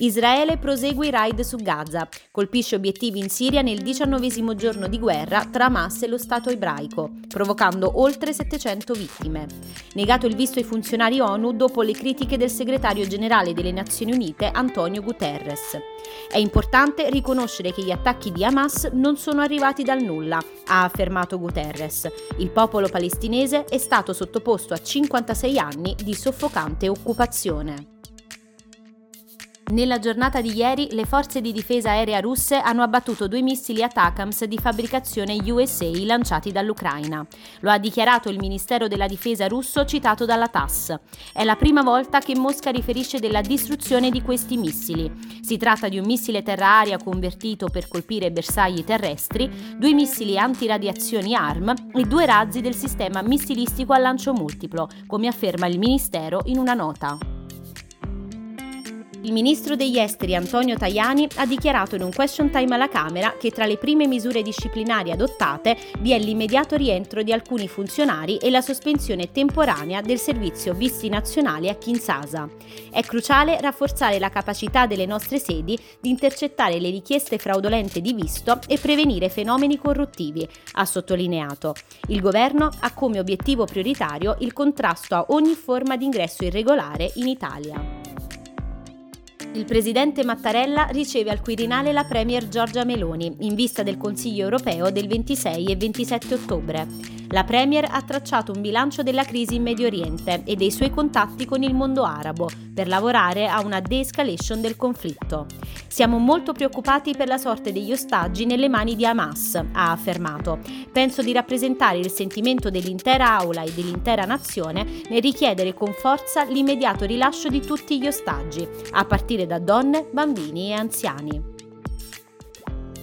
Israele prosegue i raid su Gaza, colpisce obiettivi in Siria nel diciannovesimo giorno di guerra tra Hamas e lo Stato ebraico, provocando oltre 700 vittime. Negato il visto ai funzionari ONU dopo le critiche del segretario generale delle Nazioni Unite Antonio Guterres. È importante riconoscere che gli attacchi di Hamas non sono arrivati dal nulla, ha affermato Guterres. Il popolo palestinese è stato sottoposto a 56 anni di soffocante occupazione. Nella giornata di ieri le forze di difesa aerea russe hanno abbattuto due missili ATACMS di fabbricazione USA lanciati dall'Ucraina. Lo ha dichiarato il Ministero della Difesa russo citato dalla TASS. È la prima volta che Mosca riferisce della distruzione di questi missili. Si tratta di un missile terra-aria convertito per colpire bersagli terrestri, due missili antiradiazioni ARM e due razzi del sistema missilistico a lancio multiplo, come afferma il Ministero in una nota. Il ministro degli esteri Antonio Tajani ha dichiarato in un question time alla Camera che tra le prime misure disciplinari adottate vi è l'immediato rientro di alcuni funzionari e la sospensione temporanea del servizio visti nazionali a Kinshasa. È cruciale rafforzare la capacità delle nostre sedi di intercettare le richieste fraudolente di visto e prevenire fenomeni corruttivi, ha sottolineato. Il governo ha come obiettivo prioritario il contrasto a ogni forma di ingresso irregolare in Italia. Il presidente Mattarella riceve al Quirinale la Premier Giorgia Meloni in vista del Consiglio europeo del 26 e 27 ottobre. La Premier ha tracciato un bilancio della crisi in Medio Oriente e dei suoi contatti con il mondo arabo per lavorare a una de-escalation del conflitto. Siamo molto preoccupati per la sorte degli ostaggi nelle mani di Hamas, ha affermato. Penso di rappresentare il sentimento dell'intera aula e dell'intera nazione nel richiedere con forza l'immediato rilascio di tutti gli ostaggi, a partire da donne, bambini e anziani.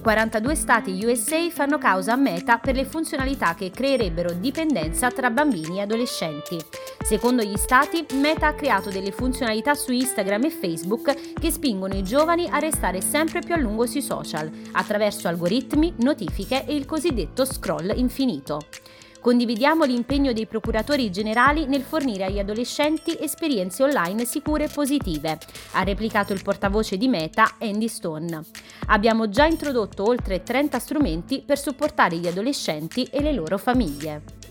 42 stati USA fanno causa a Meta per le funzionalità che creerebbero dipendenza tra bambini e adolescenti. Secondo gli stati, Meta ha creato delle funzionalità su Instagram e Facebook che spingono i giovani a restare sempre più a lungo sui social, attraverso algoritmi, notifiche e il cosiddetto scroll infinito. Condividiamo l'impegno dei procuratori generali nel fornire agli adolescenti esperienze online sicure e positive, ha replicato il portavoce di Meta Andy Stone. Abbiamo già introdotto oltre 30 strumenti per supportare gli adolescenti e le loro famiglie.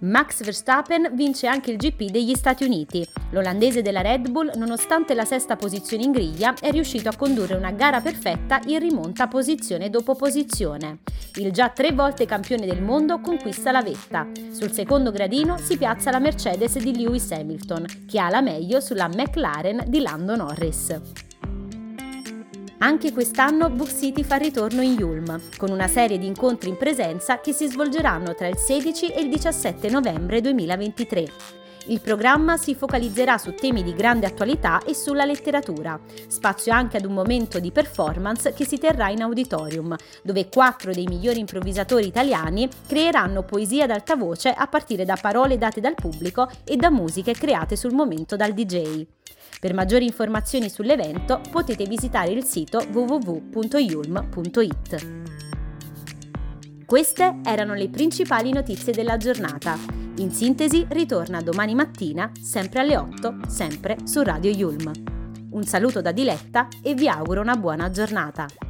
Max Verstappen vince anche il GP degli Stati Uniti. L'olandese della Red Bull, nonostante la sesta posizione in griglia, è riuscito a condurre una gara perfetta in rimonta posizione dopo posizione. Il già tre volte campione del mondo conquista la vetta. Sul secondo gradino si piazza la Mercedes di Lewis Hamilton, che ha la meglio sulla McLaren di Lando Norris. Anche quest'anno Book City fa ritorno in Yulm, con una serie di incontri in presenza che si svolgeranno tra il 16 e il 17 novembre 2023. Il programma si focalizzerà su temi di grande attualità e sulla letteratura, spazio anche ad un momento di performance che si terrà in auditorium, dove quattro dei migliori improvvisatori italiani creeranno poesia ad alta voce a partire da parole date dal pubblico e da musiche create sul momento dal DJ. Per maggiori informazioni sull'evento potete visitare il sito www.yulm.it. Queste erano le principali notizie della giornata. In sintesi ritorna domani mattina, sempre alle 8, sempre su Radio Yulm. Un saluto da Diletta e vi auguro una buona giornata.